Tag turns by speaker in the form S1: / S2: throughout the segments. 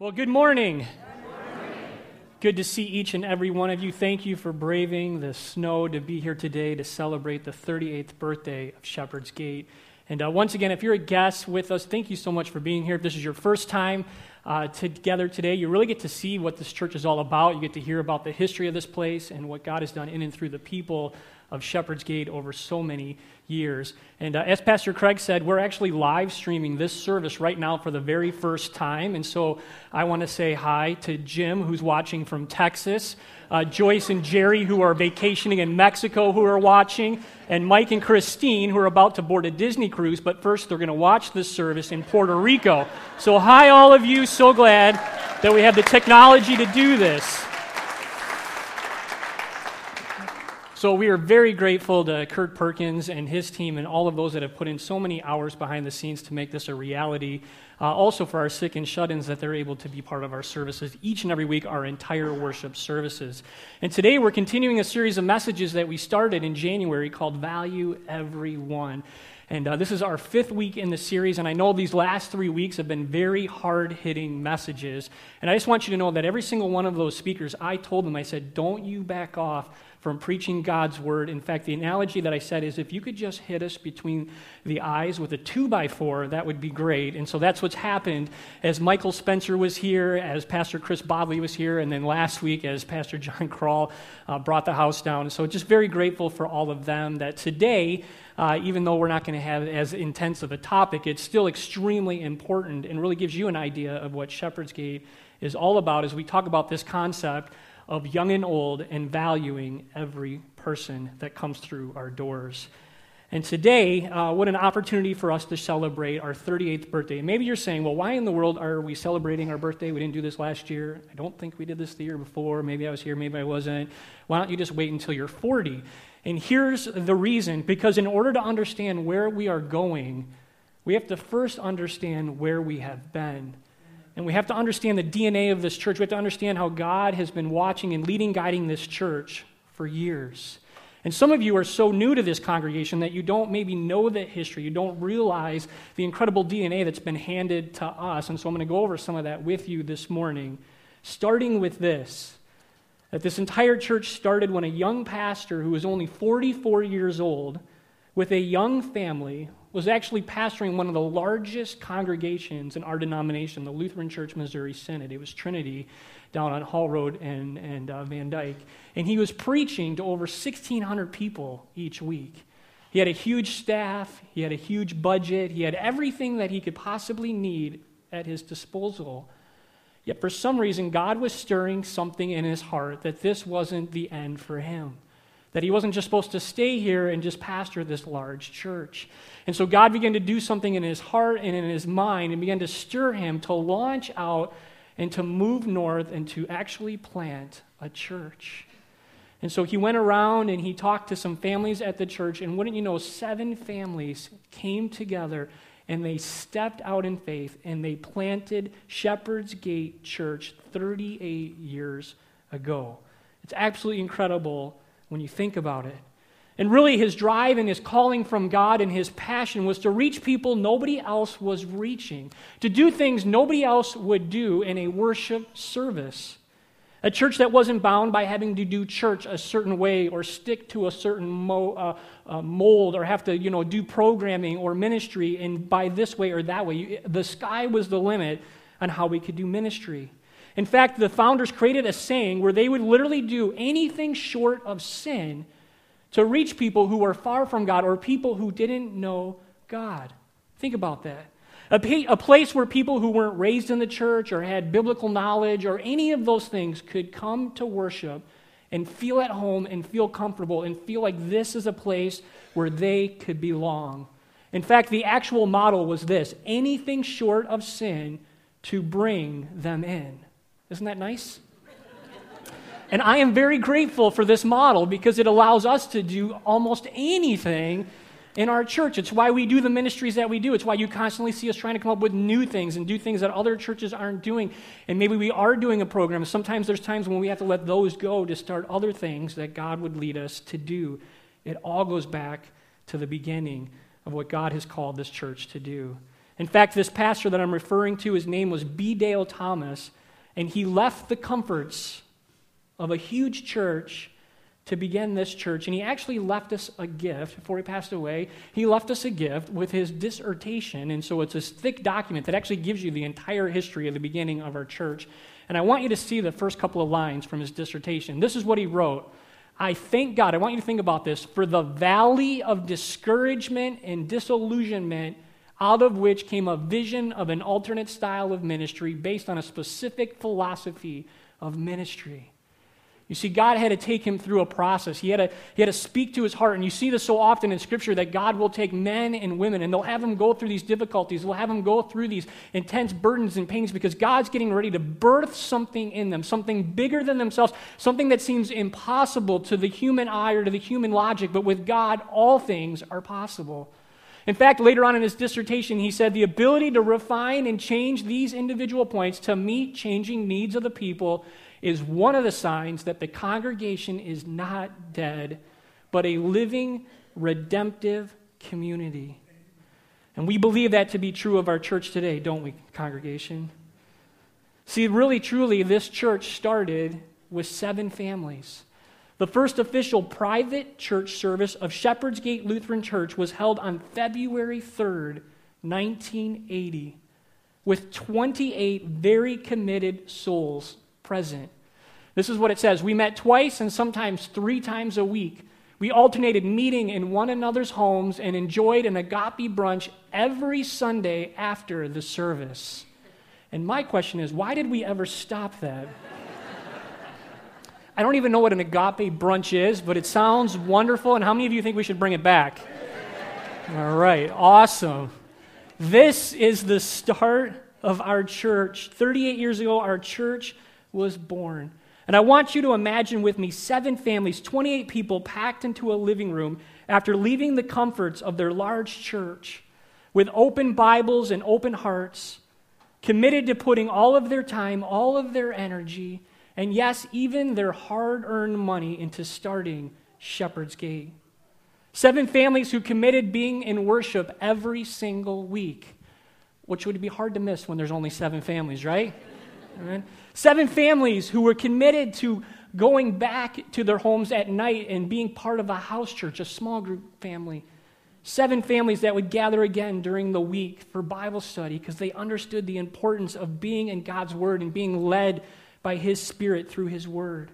S1: Well, good morning. Good to see each and every one of you. Thank you for braving the snow to be here today to celebrate the 38th birthday of Shepherd's Gate. And uh, once again, if you're a guest with us, thank you so much for being here. If this is your first time uh, together today, you really get to see what this church is all about. You get to hear about the history of this place and what God has done in and through the people of Shepherd's Gate over so many years. And uh, as Pastor Craig said, we're actually live streaming this service right now for the very first time. And so I want to say hi to Jim, who's watching from Texas, uh, Joyce and Jerry, who are vacationing in Mexico, who are watching, and Mike and Christine, who are about to board a Disney cruise, but first they're going to watch this service in Puerto Rico. So, hi, all of you. So glad that we have the technology to do this. So we are very grateful to Kurt Perkins and his team and all of those that have put in so many hours behind the scenes to make this a reality. Uh, also for our sick and shut-ins that they're able to be part of our services each and every week, our entire worship services. And today we're continuing a series of messages that we started in January called Value Everyone. And uh, this is our fifth week in the series, and I know these last three weeks have been very hard hitting messages. And I just want you to know that every single one of those speakers, I told them, I said, don't you back off from preaching God's word. In fact, the analogy that I said is if you could just hit us between the eyes with a two by four, that would be great. And so that's what's happened as Michael Spencer was here, as Pastor Chris Bodley was here, and then last week as Pastor John Crawl uh, brought the house down. So just very grateful for all of them that today, uh, even though we're not going to have as intense of a topic, it's still extremely important and really gives you an idea of what Shepherd's Gate is all about as we talk about this concept of young and old and valuing every person that comes through our doors. And today, uh, what an opportunity for us to celebrate our 38th birthday. Maybe you're saying, well, why in the world are we celebrating our birthday? We didn't do this last year. I don't think we did this the year before. Maybe I was here, maybe I wasn't. Why don't you just wait until you're 40? And here's the reason because in order to understand where we are going, we have to first understand where we have been. And we have to understand the DNA of this church. We have to understand how God has been watching and leading, guiding this church for years. And some of you are so new to this congregation that you don't maybe know that history. You don't realize the incredible DNA that's been handed to us. And so I'm going to go over some of that with you this morning, starting with this that this entire church started when a young pastor who was only 44 years old with a young family was actually pastoring one of the largest congregations in our denomination, the Lutheran Church Missouri Synod. It was Trinity down on Hall Road and, and uh, Van Dyke. And he was preaching to over 1,600 people each week. He had a huge staff, he had a huge budget, he had everything that he could possibly need at his disposal. Yet for some reason, God was stirring something in his heart that this wasn't the end for him that he wasn't just supposed to stay here and just pastor this large church. And so God began to do something in his heart and in his mind and began to stir him to launch out and to move north and to actually plant a church. And so he went around and he talked to some families at the church, and wouldn't you know, seven families came together and they stepped out in faith and they planted Shepherd's Gate Church 38 years ago. It's absolutely incredible when you think about it. And really, his drive and his calling from God and his passion was to reach people nobody else was reaching, to do things nobody else would do in a worship service. A church that wasn't bound by having to do church a certain way or stick to a certain mo- uh, uh, mold or have to, you know, do programming or ministry and by this way or that way. The sky was the limit on how we could do ministry. In fact, the founders created a saying where they would literally do anything short of sin to reach people who were far from God or people who didn't know God. Think about that. A, a, place where people who weren't raised in the church or had biblical knowledge or any of those things could come to worship and feel at home and feel comfortable and feel like this is a place where they could belong. In fact, the actual model was this anything short of sin to bring them in. Isn't that nice? And I am very grateful for this model because it allows us to do almost anything in our church. It's why we do the ministries that we do. It's why you constantly see us trying to come up with new things and do things that other churches aren't doing. And maybe we are doing a program. Sometimes there's times when we have to let those go to start other things that God would lead us to do. It all goes back to the beginning of what God has called this church to do. In fact, this pastor that I'm referring to, his name was B. Dale Thomas, and he left the comforts of a huge church to begin this church. And he actually left us a gift before he passed away. He left us a gift with his dissertation. And so it's this thick document that actually gives you the entire history of the beginning of our church. And I want you to see the first couple of lines from his dissertation. This is what he wrote. I thank God, I want you to think about this, for the valley of discouragement and disillusionment out of which came a vision of an alternate style of ministry based on a specific philosophy of ministry. You see, God had to take him through a process. He had, to, he had to speak to his heart. And you see this so often in Scripture that God will take men and women and they'll have them go through these difficulties. They'll have them go through these intense burdens and pains because God's getting ready to birth something in them, something bigger than themselves, something that seems impossible to the human eye or to the human logic. But with God, all things are possible. In fact, later on in his dissertation, he said the ability to refine and change these individual points to meet changing needs of the people is one of the signs that the congregation is not dead, but a living, redemptive community. And we believe that to be true of our church today, don't we, congregation? See, really, truly, this church started with seven families. The first official private church service of Shepherd's Gate Lutheran Church was held on February 3rd, 1980, with 28 very committed souls present. This is what it says We met twice and sometimes three times a week. We alternated meeting in one another's homes and enjoyed an agape brunch every Sunday after the service. And my question is why did we ever stop that? I don't even know what an agape brunch is, but it sounds wonderful. And how many of you think we should bring it back? All right, awesome. This is the start of our church. 38 years ago, our church was born. And I want you to imagine with me seven families, 28 people packed into a living room after leaving the comforts of their large church with open Bibles and open hearts, committed to putting all of their time, all of their energy, and yes, even their hard earned money into starting Shepherd's Gate. Seven families who committed being in worship every single week, which would be hard to miss when there's only seven families, right? Seven families who were committed to going back to their homes at night and being part of a house church, a small group family. Seven families that would gather again during the week for Bible study because they understood the importance of being in God's Word and being led by His Spirit through His Word.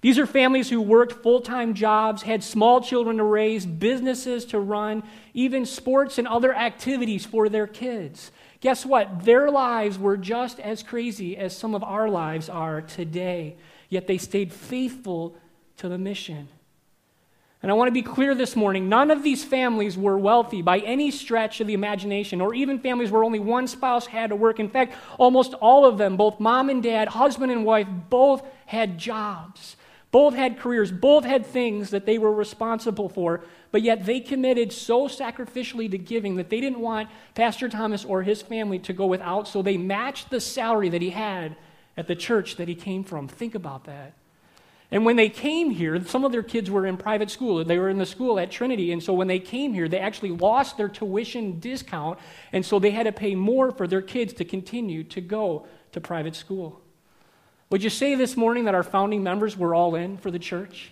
S1: These are families who worked full time jobs, had small children to raise, businesses to run, even sports and other activities for their kids. Guess what? Their lives were just as crazy as some of our lives are today, yet they stayed faithful to the mission. And I want to be clear this morning none of these families were wealthy by any stretch of the imagination, or even families where only one spouse had to work. In fact, almost all of them, both mom and dad, husband and wife, both had jobs. Both had careers, both had things that they were responsible for, but yet they committed so sacrificially to giving that they didn't want Pastor Thomas or his family to go without, so they matched the salary that he had at the church that he came from. Think about that. And when they came here, some of their kids were in private school. They were in the school at Trinity. And so when they came here, they actually lost their tuition discount. And so they had to pay more for their kids to continue to go to private school. Would you say this morning that our founding members were all in for the church?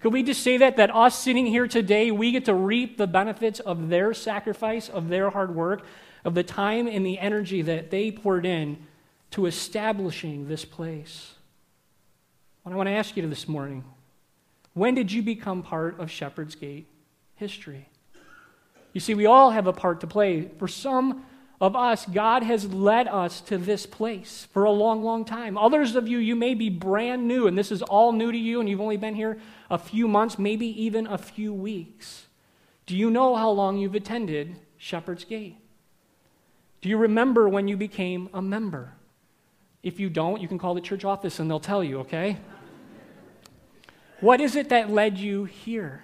S1: Could we just say that, that us sitting here today, we get to reap the benefits of their sacrifice, of their hard work, of the time and the energy that they poured in to establishing this place? What I want to ask you this morning when did you become part of Shepherd's Gate history? You see, we all have a part to play. For some, of us, God has led us to this place for a long, long time. Others of you, you may be brand new, and this is all new to you, and you've only been here a few months, maybe even a few weeks. Do you know how long you've attended Shepherd's Gate? Do you remember when you became a member? If you don't, you can call the church office and they'll tell you, okay? what is it that led you here?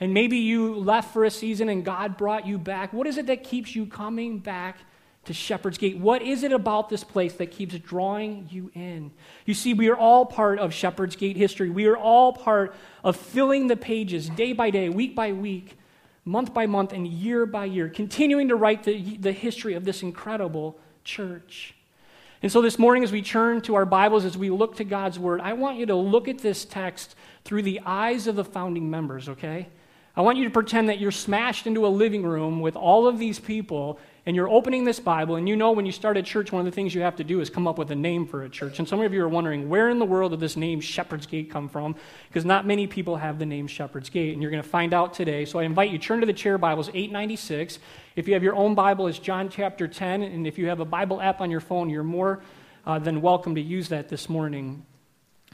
S1: and maybe you left for a season and God brought you back. What is it that keeps you coming back to Shepherd's Gate? What is it about this place that keeps drawing you in? You see, we are all part of Shepherd's Gate history. We are all part of filling the pages day by day, week by week, month by month and year by year, continuing to write the, the history of this incredible church. And so this morning, as we turn to our Bibles, as we look to God's Word, I want you to look at this text through the eyes of the founding members, okay? I want you to pretend that you're smashed into a living room with all of these people and you're opening this Bible, and you know when you start a church, one of the things you have to do is come up with a name for a church. And some of you are wondering, where in the world did this name Shepherd's Gate come from? Because not many people have the name Shepherd's Gate, and you're going to find out today. So I invite you, turn to the chair Bibles, 896. If you have your own Bible, it's John chapter 10, and if you have a Bible app on your phone, you're more uh, than welcome to use that this morning.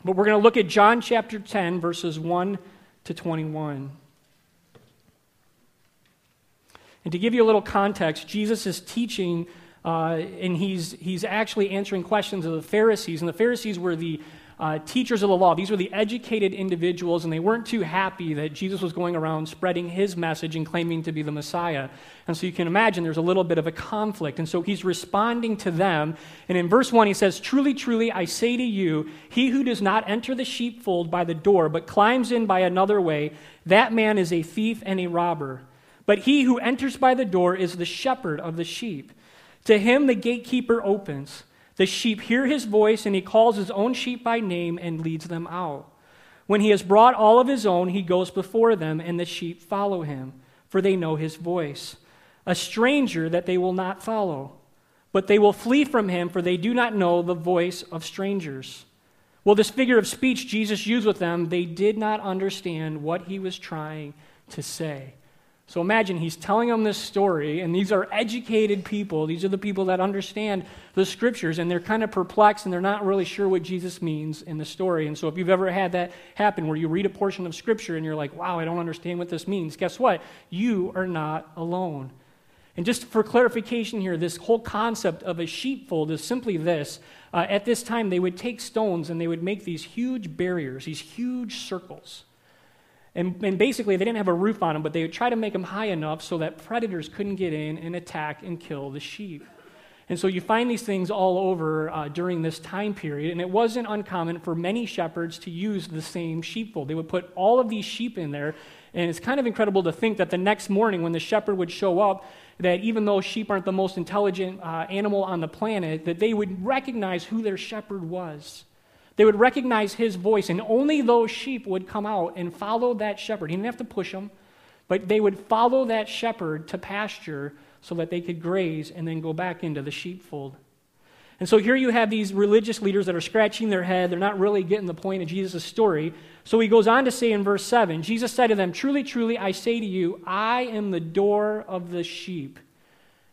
S1: But we're going to look at John chapter 10, verses 1 to 21. And to give you a little context, Jesus is teaching uh, and he's, he's actually answering questions of the Pharisees. And the Pharisees were the uh, teachers of the law. These were the educated individuals, and they weren't too happy that Jesus was going around spreading his message and claiming to be the Messiah. And so you can imagine there's a little bit of a conflict. And so he's responding to them. And in verse 1, he says, Truly, truly, I say to you, he who does not enter the sheepfold by the door, but climbs in by another way, that man is a thief and a robber. But he who enters by the door is the shepherd of the sheep. To him the gatekeeper opens. The sheep hear his voice, and he calls his own sheep by name and leads them out. When he has brought all of his own, he goes before them, and the sheep follow him, for they know his voice. A stranger that they will not follow, but they will flee from him, for they do not know the voice of strangers. Well, this figure of speech Jesus used with them, they did not understand what he was trying to say. So imagine he's telling them this story, and these are educated people. These are the people that understand the scriptures, and they're kind of perplexed and they're not really sure what Jesus means in the story. And so, if you've ever had that happen where you read a portion of scripture and you're like, wow, I don't understand what this means, guess what? You are not alone. And just for clarification here, this whole concept of a sheepfold is simply this. Uh, at this time, they would take stones and they would make these huge barriers, these huge circles. And, and basically, they didn't have a roof on them, but they would try to make them high enough so that predators couldn't get in and attack and kill the sheep. And so you find these things all over uh, during this time period, and it wasn't uncommon for many shepherds to use the same sheepfold. They would put all of these sheep in there, and it's kind of incredible to think that the next morning when the shepherd would show up, that even though sheep aren't the most intelligent uh, animal on the planet, that they would recognize who their shepherd was. They would recognize his voice, and only those sheep would come out and follow that shepherd. He didn't have to push them, but they would follow that shepherd to pasture so that they could graze and then go back into the sheepfold. And so here you have these religious leaders that are scratching their head. They're not really getting the point of Jesus' story. So he goes on to say in verse 7 Jesus said to them, Truly, truly, I say to you, I am the door of the sheep.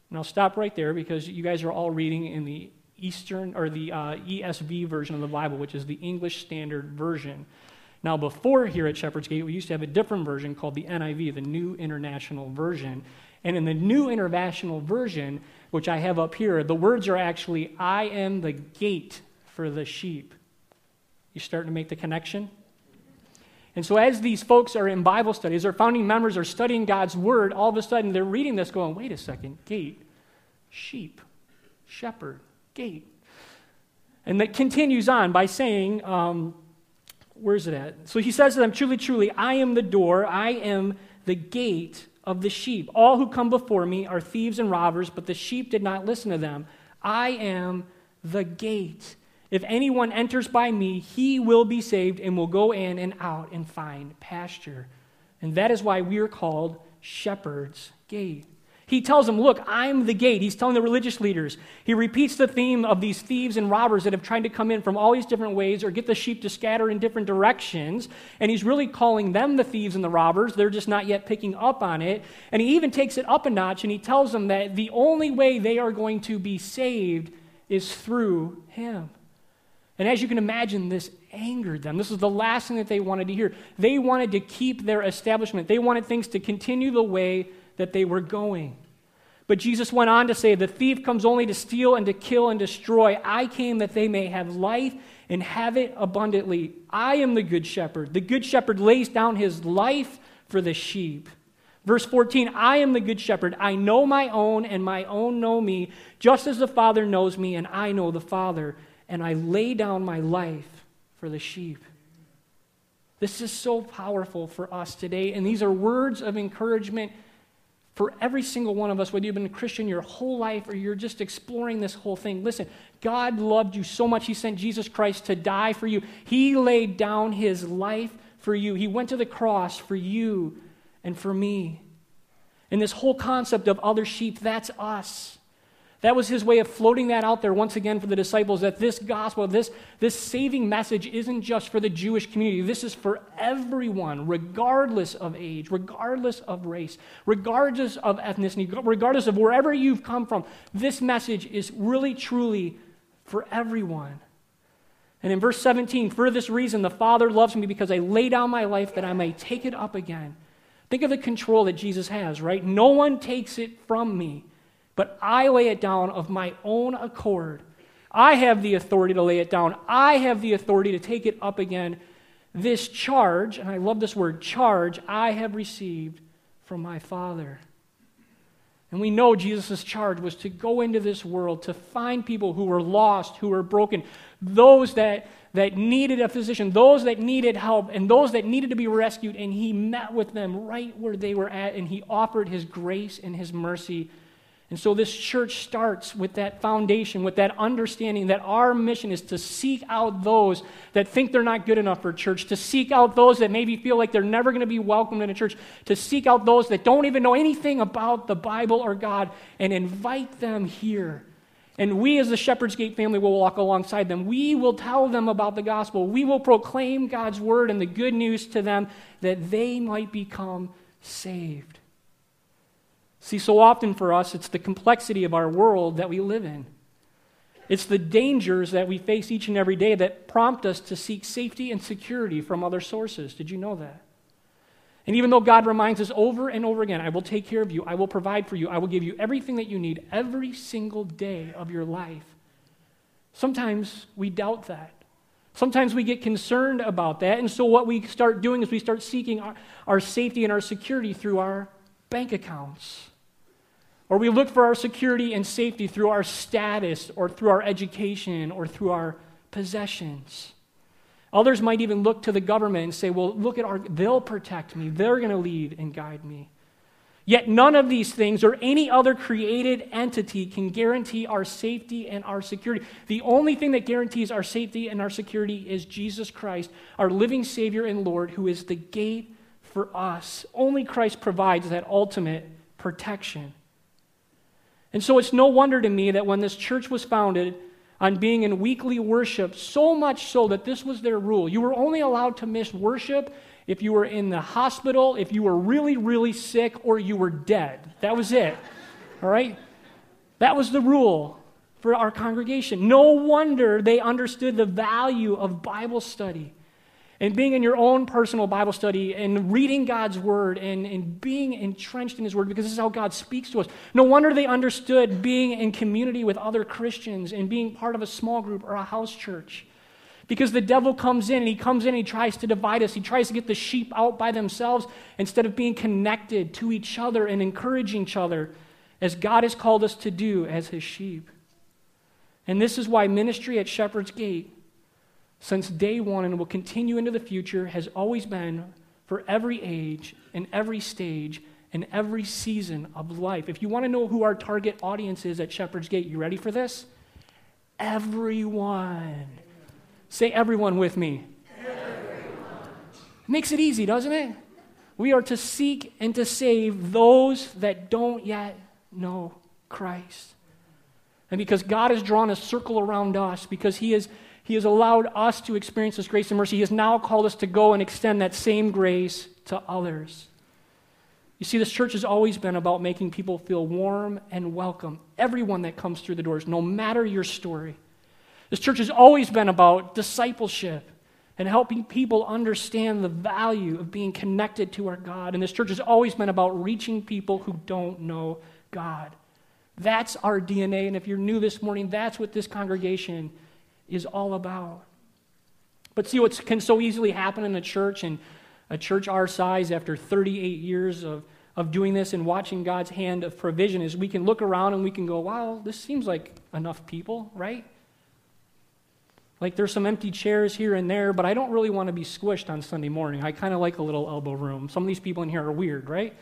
S1: And I'll stop right there because you guys are all reading in the Eastern or the uh, ESV version of the Bible, which is the English Standard Version. Now, before here at Shepherd's Gate, we used to have a different version called the NIV, the New International Version. And in the New International Version, which I have up here, the words are actually, I am the gate for the sheep. You starting to make the connection? And so, as these folks are in Bible studies, our founding members are studying God's Word, all of a sudden they're reading this going, wait a second, gate, sheep, shepherd gate. And that continues on by saying, um, where's it at? So he says to them, Truly, truly, I am the door, I am the gate of the sheep. All who come before me are thieves and robbers, but the sheep did not listen to them. I am the gate. If anyone enters by me, he will be saved and will go in and out and find pasture. And that is why we are called Shepherd's Gate. He tells them, Look, I'm the gate. He's telling the religious leaders. He repeats the theme of these thieves and robbers that have tried to come in from all these different ways or get the sheep to scatter in different directions. And he's really calling them the thieves and the robbers. They're just not yet picking up on it. And he even takes it up a notch and he tells them that the only way they are going to be saved is through him. And as you can imagine, this angered them. This was the last thing that they wanted to hear. They wanted to keep their establishment, they wanted things to continue the way that they were going. But Jesus went on to say, The thief comes only to steal and to kill and destroy. I came that they may have life and have it abundantly. I am the good shepherd. The good shepherd lays down his life for the sheep. Verse 14 I am the good shepherd. I know my own, and my own know me, just as the Father knows me, and I know the Father, and I lay down my life for the sheep. This is so powerful for us today, and these are words of encouragement for every single one of us, whether you've been a Christian your whole life or you're just exploring this whole thing. Listen, God loved you so much, He sent Jesus Christ to die for you. He laid down His life for you, He went to the cross for you and for me. And this whole concept of other sheep, that's us. That was his way of floating that out there once again for the disciples that this gospel, this, this saving message isn't just for the Jewish community. This is for everyone, regardless of age, regardless of race, regardless of ethnicity, regardless of wherever you've come from. This message is really, truly for everyone. And in verse 17, for this reason, the Father loves me because I lay down my life that I may take it up again. Think of the control that Jesus has, right? No one takes it from me but I lay it down of my own accord. I have the authority to lay it down, I have the authority to take it up again. This charge, and I love this word, charge, I have received from my Father. And we know Jesus' charge was to go into this world to find people who were lost, who were broken, those that, that needed a physician, those that needed help, and those that needed to be rescued. And he met with them right where they were at, and he offered his grace and his mercy and so this church starts with that foundation, with that understanding that our mission is to seek out those that think they're not good enough for church, to seek out those that maybe feel like they're never going to be welcomed in a church, to seek out those that don't even know anything about the Bible or God and invite them here. And we, as the Shepherd's Gate family, will walk alongside them. We will tell them about the gospel. We will proclaim God's word and the good news to them that they might become saved. See, so often for us, it's the complexity of our world that we live in. It's the dangers that we face each and every day that prompt us to seek safety and security from other sources. Did you know that? And even though God reminds us over and over again, I will take care of you, I will provide for you, I will give you everything that you need every single day of your life, sometimes we doubt that. Sometimes we get concerned about that. And so what we start doing is we start seeking our, our safety and our security through our bank accounts or we look for our security and safety through our status or through our education or through our possessions. Others might even look to the government and say, well, look at our, they'll protect me. They're going to lead and guide me. Yet none of these things or any other created entity can guarantee our safety and our security. The only thing that guarantees our safety and our security is Jesus Christ, our living Savior and Lord, who is the gate for us. Only Christ provides that ultimate protection. And so it's no wonder to me that when this church was founded on being in weekly worship, so much so that this was their rule. You were only allowed to miss worship if you were in the hospital, if you were really, really sick, or you were dead. That was it. All right? That was the rule for our congregation. No wonder they understood the value of Bible study and being in your own personal Bible study and reading God's word and, and being entrenched in his word because this is how God speaks to us. No wonder they understood being in community with other Christians and being part of a small group or a house church. Because the devil comes in and he comes in and he tries to divide us. He tries to get the sheep out by themselves instead of being connected to each other and encouraging each other as God has called us to do as his sheep. And this is why ministry at Shepherd's Gate since day one and will continue into the future has always been for every age and every stage and every season of life. If you want to know who our target audience is at Shepherd's Gate, you ready for this? Everyone. Say everyone with me. Everyone. Makes it easy, doesn't it? We are to seek and to save those that don't yet know Christ. And because God has drawn a circle around us, because He has he has allowed us to experience this grace and mercy. He has now called us to go and extend that same grace to others. You see, this church has always been about making people feel warm and welcome. Everyone that comes through the doors, no matter your story. This church has always been about discipleship and helping people understand the value of being connected to our God. And this church has always been about reaching people who don't know God. That's our DNA. And if you're new this morning, that's what this congregation is all about. But see what can so easily happen in a church and a church our size after 38 years of, of doing this and watching God's hand of provision is we can look around and we can go, wow, this seems like enough people, right? Like there's some empty chairs here and there, but I don't really want to be squished on Sunday morning. I kind of like a little elbow room. Some of these people in here are weird, right?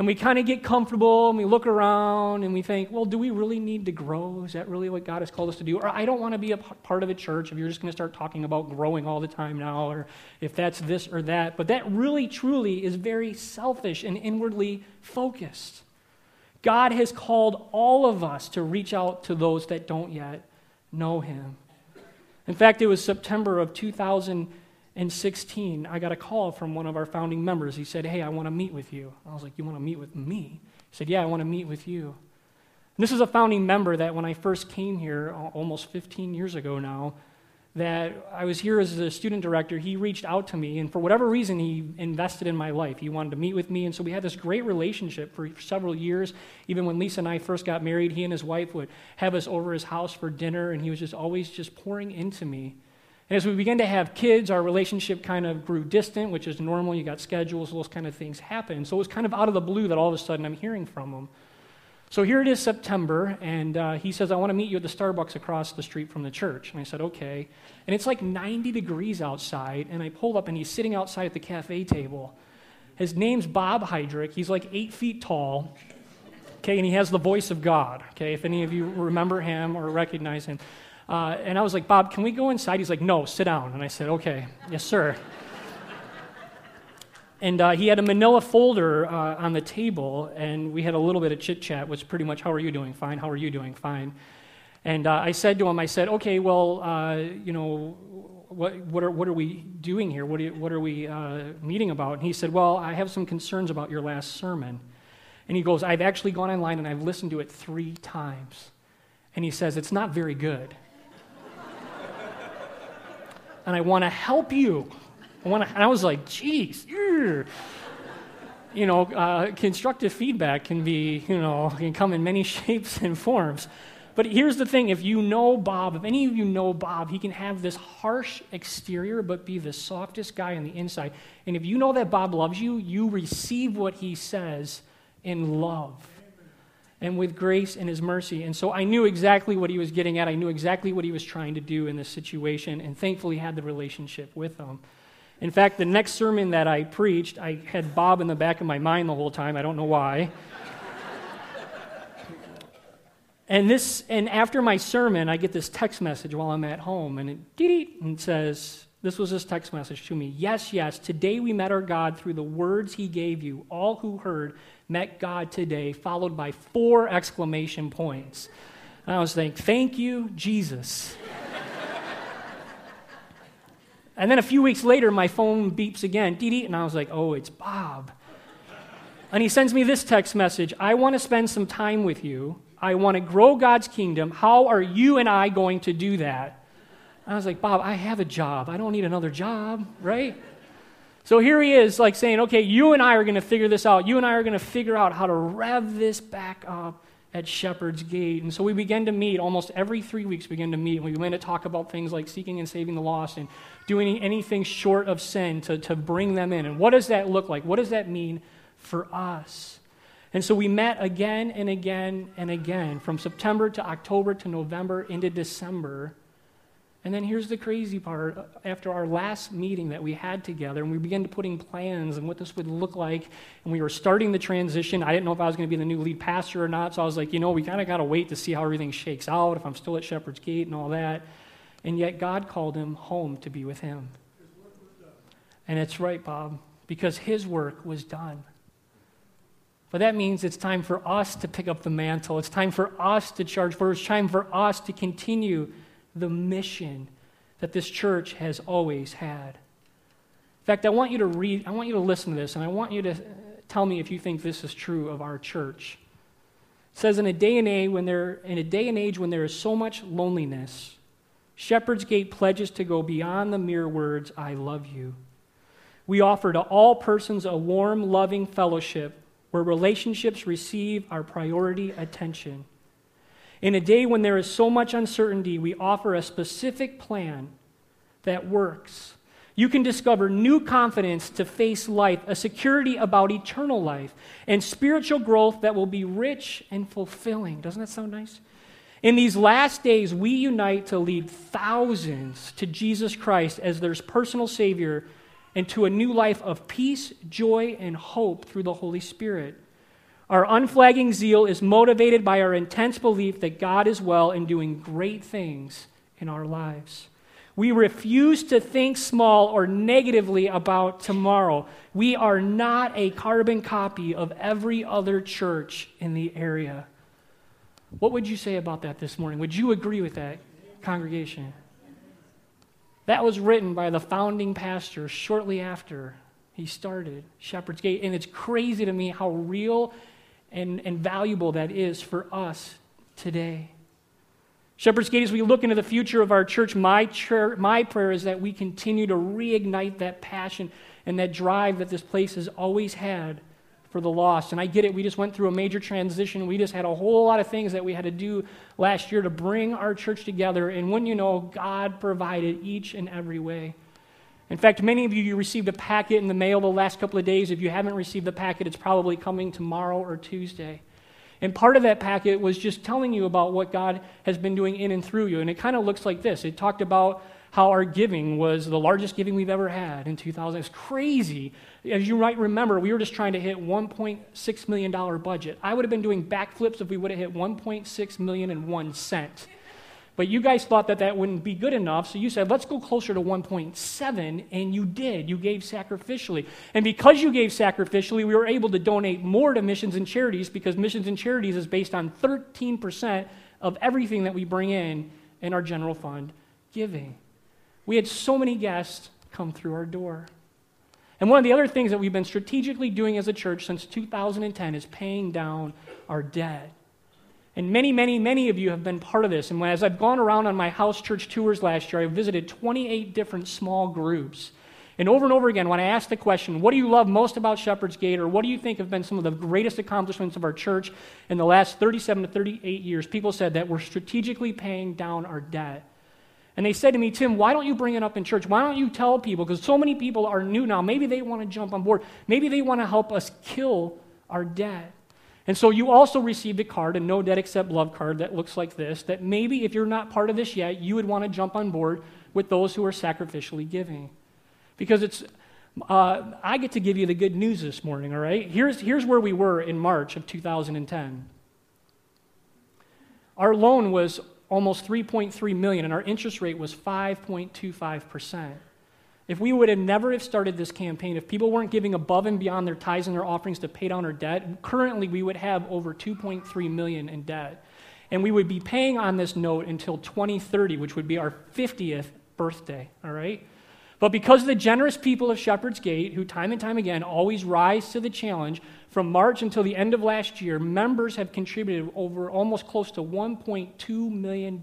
S1: And we kind of get comfortable and we look around and we think, well, do we really need to grow? Is that really what God has called us to do? Or I don't want to be a part of a church if you're just going to start talking about growing all the time now, or if that's this or that. But that really, truly is very selfish and inwardly focused. God has called all of us to reach out to those that don't yet know Him. In fact, it was September of 2016. I got a call from one of our founding members. He said, Hey, I want to meet with you. I was like, You want to meet with me? He said, Yeah, I want to meet with you. And this is a founding member that when I first came here almost 15 years ago now, that I was here as a student director, he reached out to me, and for whatever reason, he invested in my life. He wanted to meet with me, and so we had this great relationship for several years. Even when Lisa and I first got married, he and his wife would have us over his house for dinner, and he was just always just pouring into me. And as we began to have kids, our relationship kind of grew distant, which is normal. You got schedules, those kind of things happen. So it was kind of out of the blue that all of a sudden I'm hearing from him. So here it is September, and uh, he says, I want to meet you at the Starbucks across the street from the church. And I said, okay. And it's like 90 degrees outside, and I pulled up, and he's sitting outside at the cafe table. His name's Bob Heidrich. He's like eight feet tall, okay, and he has the voice of God, okay, if any of you remember him or recognize him. Uh, and I was like, Bob, can we go inside? He's like, no, sit down. And I said, okay, yes, sir. And uh, he had a manila folder uh, on the table, and we had a little bit of chit chat, which pretty much, how are you doing? Fine. How are you doing? Fine. And uh, I said to him, I said, okay, well, uh, you know, what, what, are, what are we doing here? What, what are we uh, meeting about? And he said, well, I have some concerns about your last sermon. And he goes, I've actually gone online and I've listened to it three times. And he says, it's not very good. And I want to help you. I and I was like, geez, you know, uh, constructive feedback can be, you know, can come in many shapes and forms. But here's the thing if you know Bob, if any of you know Bob, he can have this harsh exterior, but be the softest guy on the inside. And if you know that Bob loves you, you receive what he says in love and with grace and his mercy. And so I knew exactly what he was getting at. I knew exactly what he was trying to do in this situation, and thankfully had the relationship with him. In fact, the next sermon that I preached, I had Bob in the back of my mind the whole time. I don't know why. and this, and after my sermon, I get this text message while I'm at home, and it, and says, "This was his text message to me. Yes, yes. Today we met our God through the words He gave you. All who heard met God today." Followed by four exclamation points. And I was thinking, "Thank you, Jesus." And then a few weeks later, my phone beeps again, dee and I was like, oh, it's Bob. And he sends me this text message I want to spend some time with you. I want to grow God's kingdom. How are you and I going to do that? I was like, Bob, I have a job. I don't need another job, right? So here he is, like saying, okay, you and I are going to figure this out. You and I are going to figure out how to rev this back up at Shepherd's Gate. And so we began to meet almost every three weeks, we began to meet. And we began to talk about things like seeking and saving the lost and doing anything short of sin to, to bring them in. And what does that look like? What does that mean for us? And so we met again and again and again from September to October to November into December. And then here's the crazy part. After our last meeting that we had together, and we began to putting plans and what this would look like, and we were starting the transition. I didn't know if I was going to be the new lead pastor or not, so I was like, you know, we kind of got to wait to see how everything shakes out, if I'm still at Shepherd's Gate and all that. And yet God called him home to be with him. And it's right, Bob, because his work was done. But that means it's time for us to pick up the mantle. It's time for us to charge forward. It's time for us to continue the mission that this church has always had. In fact, I want you to read, I want you to listen to this, and I want you to uh, tell me if you think this is true of our church. It says, in a day and age when there, in a day and age when there is so much loneliness, Shepherd's Gate pledges to go beyond the mere words, I love you. We offer to all persons a warm, loving fellowship where relationships receive our priority attention. In a day when there is so much uncertainty, we offer a specific plan that works. You can discover new confidence to face life, a security about eternal life, and spiritual growth that will be rich and fulfilling. Doesn't that sound nice? In these last days, we unite to lead thousands to Jesus Christ as their personal Savior and to a new life of peace, joy, and hope through the Holy Spirit. Our unflagging zeal is motivated by our intense belief that God is well and doing great things in our lives. We refuse to think small or negatively about tomorrow. We are not a carbon copy of every other church in the area. What would you say about that this morning? Would you agree with that, congregation? That was written by the founding pastor shortly after he started Shepherd's Gate. And it's crazy to me how real and, and valuable that is for us today. Shepherd's Gate, as we look into the future of our church, my, church, my prayer is that we continue to reignite that passion and that drive that this place has always had for the lost. And I get it, we just went through a major transition. We just had a whole lot of things that we had to do last year to bring our church together. And wouldn't you know, God provided each and every way. In fact, many of you, you received a packet in the mail the last couple of days. If you haven't received the packet, it's probably coming tomorrow or Tuesday. And part of that packet was just telling you about what God has been doing in and through you. And it kind of looks like this it talked about how our giving was the largest giving we've ever had in 2000. It's crazy. As you might remember, we were just trying to hit $1.6 million budget. I would have been doing backflips if we would have hit 1.6 million and one cent. But you guys thought that that wouldn't be good enough, so you said, let's go closer to 1.7, and you did. You gave sacrificially. And because you gave sacrificially, we were able to donate more to missions and charities because missions and charities is based on 13% of everything that we bring in in our general fund giving. We had so many guests come through our door. And one of the other things that we've been strategically doing as a church since 2010 is paying down our debt. And many, many, many of you have been part of this. And as I've gone around on my house church tours last year, I visited 28 different small groups. And over and over again, when I ask the question, what do you love most about Shepherd's Gate, or what do you think have been some of the greatest accomplishments of our church in the last 37 to 38 years, people said that we're strategically paying down our debt. And they said to me, Tim, why don't you bring it up in church? Why don't you tell people? Because so many people are new now. Maybe they want to jump on board. Maybe they want to help us kill our debt. And so you also received a card, a no debt except love card that looks like this, that maybe if you're not part of this yet, you would want to jump on board with those who are sacrificially giving. Because it's, uh, I get to give you the good news this morning, all right? Here's, here's where we were in March of 2010. Our loan was almost 3.3 million and our interest rate was 5.25%. If we would have never have started this campaign, if people weren't giving above and beyond their tithes and their offerings to pay down our debt, currently we would have over 2.3 million in debt. And we would be paying on this note until 2030, which would be our 50th birthday, all right? But because of the generous people of Shepherd's Gate, who time and time again always rise to the challenge, from March until the end of last year, members have contributed over almost close to $1.2 million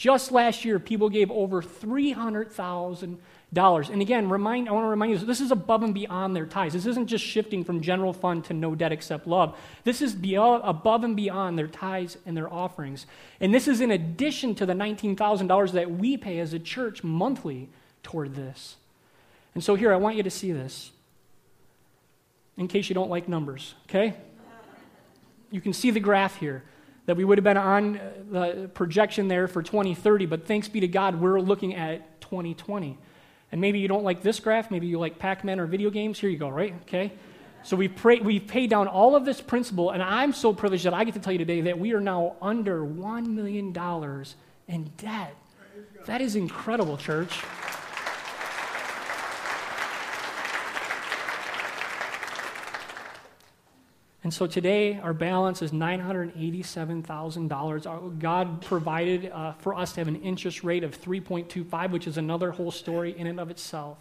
S1: just last year, people gave over $300,000. And again, remind, I want to remind you this is above and beyond their tithes. This isn't just shifting from general fund to no debt except love. This is beyond, above and beyond their tithes and their offerings. And this is in addition to the $19,000 that we pay as a church monthly toward this. And so here, I want you to see this in case you don't like numbers, okay? You can see the graph here that we would have been on uh, the projection there for 2030, but thanks be to God, we're looking at 2020. And maybe you don't like this graph, maybe you like Pac Man or video games. Here you go, right? Okay? So we've, pray, we've paid down all of this principal, and I'm so privileged that I get to tell you today that we are now under $1 million in debt. That is incredible, church. And so today, our balance is $987,000. God provided uh, for us to have an interest rate of 3.25, which is another whole story in and of itself.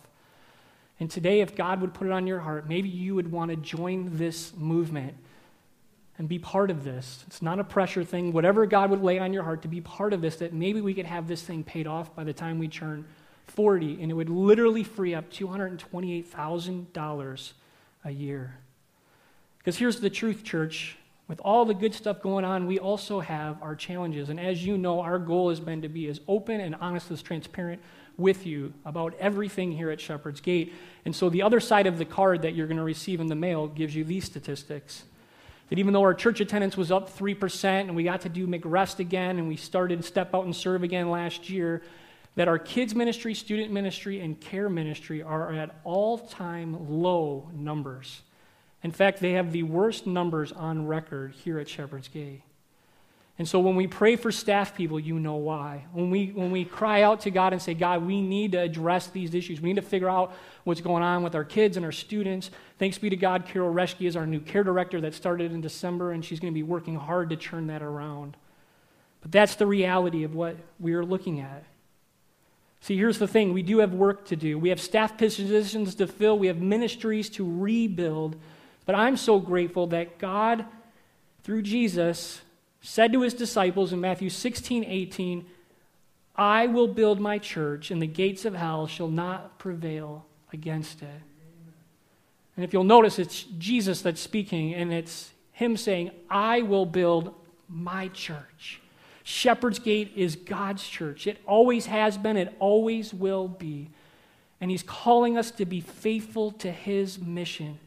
S1: And today, if God would put it on your heart, maybe you would want to join this movement and be part of this. It's not a pressure thing. Whatever God would lay on your heart to be part of this, that maybe we could have this thing paid off by the time we turn 40, and it would literally free up $228,000 a year. Because here's the truth, church. With all the good stuff going on, we also have our challenges. And as you know, our goal has been to be as open and honest as transparent with you about everything here at Shepherd's Gate. And so the other side of the card that you're going to receive in the mail gives you these statistics. That even though our church attendance was up 3% and we got to do McRest again and we started Step Out and Serve again last year, that our kids' ministry, student ministry, and care ministry are at all time low numbers. In fact, they have the worst numbers on record here at Shepherd's Gate. And so when we pray for staff people, you know why. When we, when we cry out to God and say, God, we need to address these issues, we need to figure out what's going on with our kids and our students. Thanks be to God, Carol Reschke is our new care director that started in December, and she's going to be working hard to turn that around. But that's the reality of what we are looking at. See, here's the thing we do have work to do. We have staff positions to fill, we have ministries to rebuild. But I'm so grateful that God, through Jesus, said to his disciples in Matthew 16, 18, I will build my church, and the gates of hell shall not prevail against it. And if you'll notice, it's Jesus that's speaking, and it's him saying, I will build my church. Shepherd's Gate is God's church. It always has been, it always will be. And he's calling us to be faithful to his mission.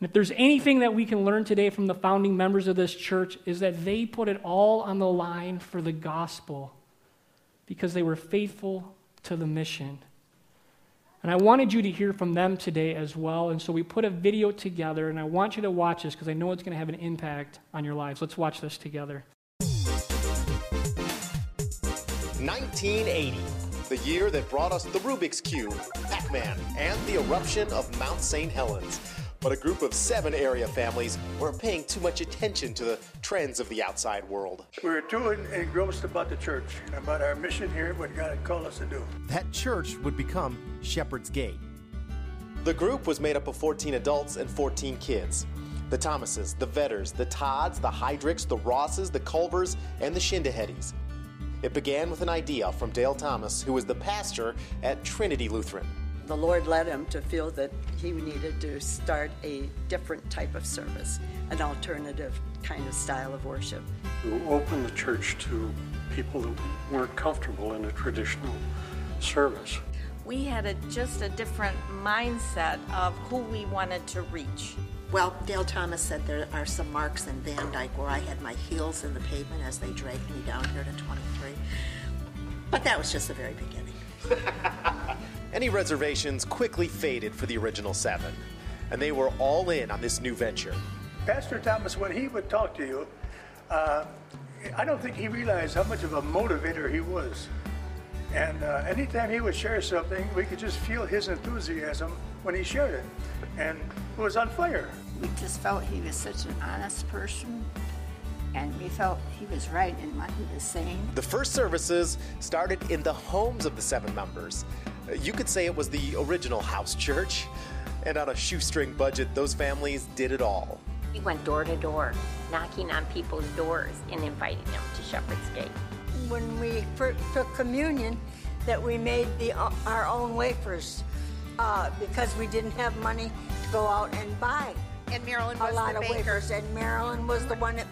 S1: And if there's anything that we can learn today from the founding members of this church, is that they put it all on the line for the gospel because they were faithful to the mission. And I wanted you to hear from them today as well. And so we put a video together, and I want you to watch this because I know it's going to have an impact on your lives. Let's watch this together.
S2: 1980, the year that brought us the Rubik's Cube, Pac Man, and the eruption of Mount St. Helens but a group of seven area families weren't paying too much attention to the trends of the outside world.
S3: We were too engrossed about the church and about our mission here, what God had called us to do.
S2: That church would become Shepherd's Gate. The group was made up of 14 adults and 14 kids. The Thomases, the Vetters, the Todds, the Heydrichs, the Rosses, the Culvers, and the Shindahetties. It began with an idea from Dale Thomas, who was the pastor at Trinity Lutheran
S4: the Lord led him to feel that he needed to start a different type of service, an alternative kind of style of worship.
S5: To open the church to people that weren't comfortable in a traditional service.
S6: We had a, just a different mindset of who we wanted to reach.
S7: Well, Dale Thomas said there are some marks in Van Dyke where I had my heels in the pavement as they dragged me down here to 23. But that was just the very beginning.
S2: Any reservations quickly faded for the original seven, and they were all in on this new venture.
S3: Pastor Thomas, when he would talk to you, uh, I don't think he realized how much of a motivator he was. And uh, anytime he would share something, we could just feel his enthusiasm when he shared it. And it was on fire.
S8: We just felt he was such an honest person and we felt he was right in what he was saying.
S2: The first services started in the homes of the seven members. You could say it was the original house church, and on a shoestring budget, those families did it all.
S9: We went door to door, knocking on people's doors and inviting them to Shepherd's Gate.
S10: When we took communion, that we made the, our own wafers uh, because we didn't have money to go out and buy
S11: and Marilyn was
S10: a lot
S11: the
S10: of
S11: baker.
S10: wafers. And Marilyn was the one that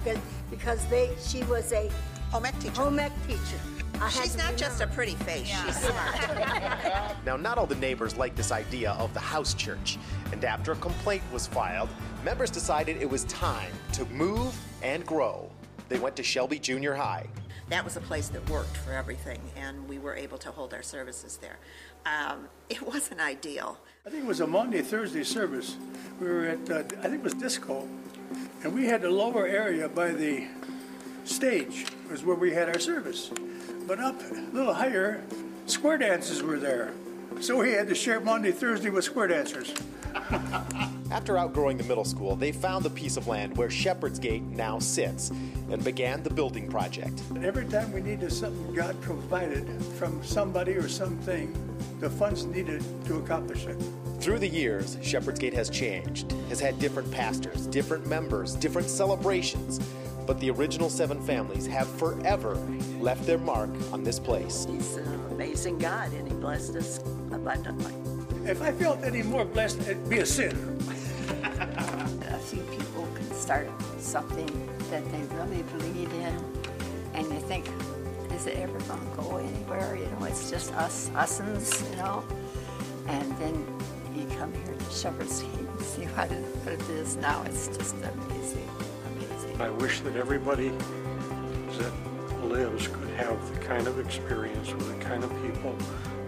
S10: because they she was a
S11: home ec teacher.
S10: Home ec teacher.
S11: I She's not just a pretty face, yeah. she's smart.
S2: now, not all the neighbors liked this idea of the house church, and after a complaint was filed, members decided it was time to move and grow. They went to Shelby Junior High.
S7: That was a place that worked for everything, and we were able to hold our services there. Um, it wasn't ideal.
S3: I think it was a Monday, Thursday service. We were at, uh, I think it was disco, and we had the lower area by the stage was where we had our service. But up a little higher, square dances were there. So we had to share Monday, Thursday with square dancers.
S2: After outgrowing the middle school, they found the piece of land where Shepherd's Gate now sits and began the building project.
S3: Every time we needed something, God provided from somebody or something the funds needed to accomplish it.
S2: Through the years, Shepherd's Gate has changed, has had different pastors, different members, different celebrations but the original seven families have forever left their mark on this place.
S4: He's an amazing God, and He blessed us abundantly.
S3: If I felt any more blessed, it'd be a sin.
S8: a few people can start something that they really believe in, and you think, is it ever going to go anywhere? You know, it's just us, usins, you know. And then you come here to Shepherd's Gate and see what it, what it is now. It's just amazing.
S5: I wish that everybody that lives could have the kind of experience with the kind of people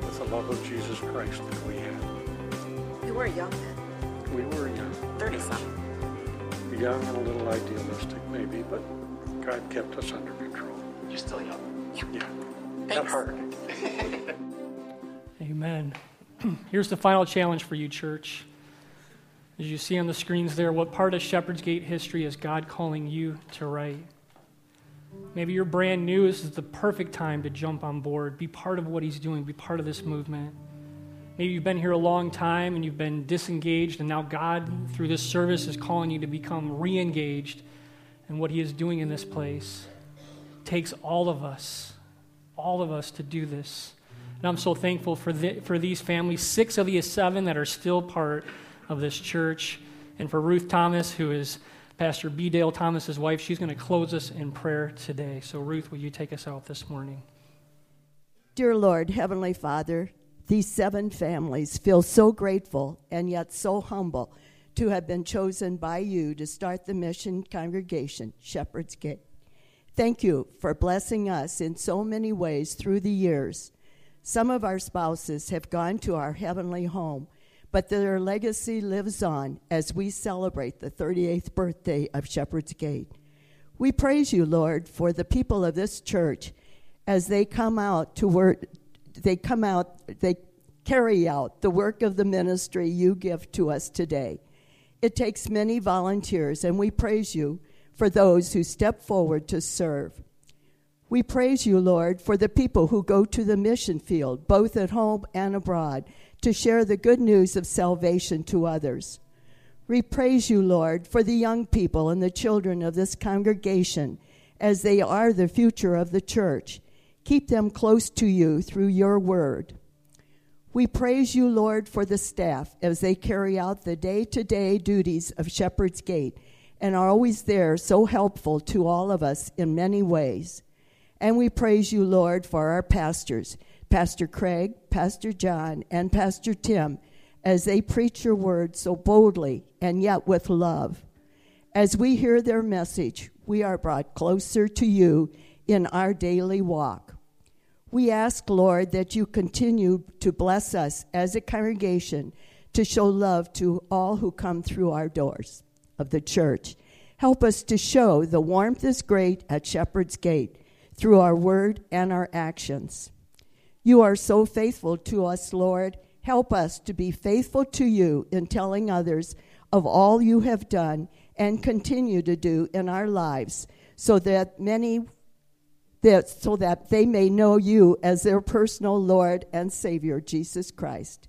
S5: with the love of Jesus Christ that we have.
S7: We were young then.
S5: we were young.
S7: 30 something.
S5: Young and a little idealistic, maybe, but God kept us under control.
S2: You're still young.
S5: Yeah. At
S7: Thanks.
S5: heart.
S1: Amen. Here's the final challenge for you, church. As you see on the screens there, what part of Shepherd's Gate history is God calling you to write? Maybe you're brand new. This is the perfect time to jump on board, be part of what He's doing, be part of this movement. Maybe you've been here a long time and you've been disengaged, and now God, through this service, is calling you to become re engaged in what He is doing in this place. It takes all of us, all of us to do this. And I'm so thankful for, the, for these families, six of the seven that are still part of this church, and for Ruth Thomas, who is Pastor B. Dale Thomas's wife. She's going to close us in prayer today. So, Ruth, will you take us out this morning?
S12: Dear Lord, Heavenly Father, these seven families feel so grateful and yet so humble to have been chosen by you to start the mission congregation, Shepherd's Gate. Thank you for blessing us in so many ways through the years. Some of our spouses have gone to our heavenly home, but their legacy lives on as we celebrate the 38th birthday of Shepherd's Gate. We praise you, Lord, for the people of this church as they come out to work, they come out, they carry out the work of the ministry you give to us today. It takes many volunteers, and we praise you for those who step forward to serve. We praise you, Lord, for the people who go to the mission field, both at home and abroad, to share the good news of salvation to others. We praise you, Lord, for the young people and the children of this congregation, as they are the future of the church. Keep them close to you through your word. We praise you, Lord, for the staff as they carry out the day to day duties of Shepherd's Gate and are always there, so helpful to all of us in many ways. And we praise you, Lord, for our pastors, Pastor Craig, Pastor John, and Pastor Tim, as they preach your word so boldly and yet with love. As we hear their message, we are brought closer to you in our daily walk. We ask, Lord, that you continue to bless us as a congregation to show love to all who come through our doors of the church. Help us to show the warmth is great at Shepherd's Gate through our word and our actions. You are so faithful to us, Lord. Help us to be faithful to you in telling others of all you have done and continue to do in our lives so that many that so that they may know you as their personal Lord and Savior Jesus Christ.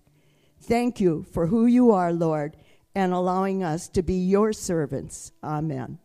S12: Thank you for who you are, Lord, and allowing us to be your servants. Amen.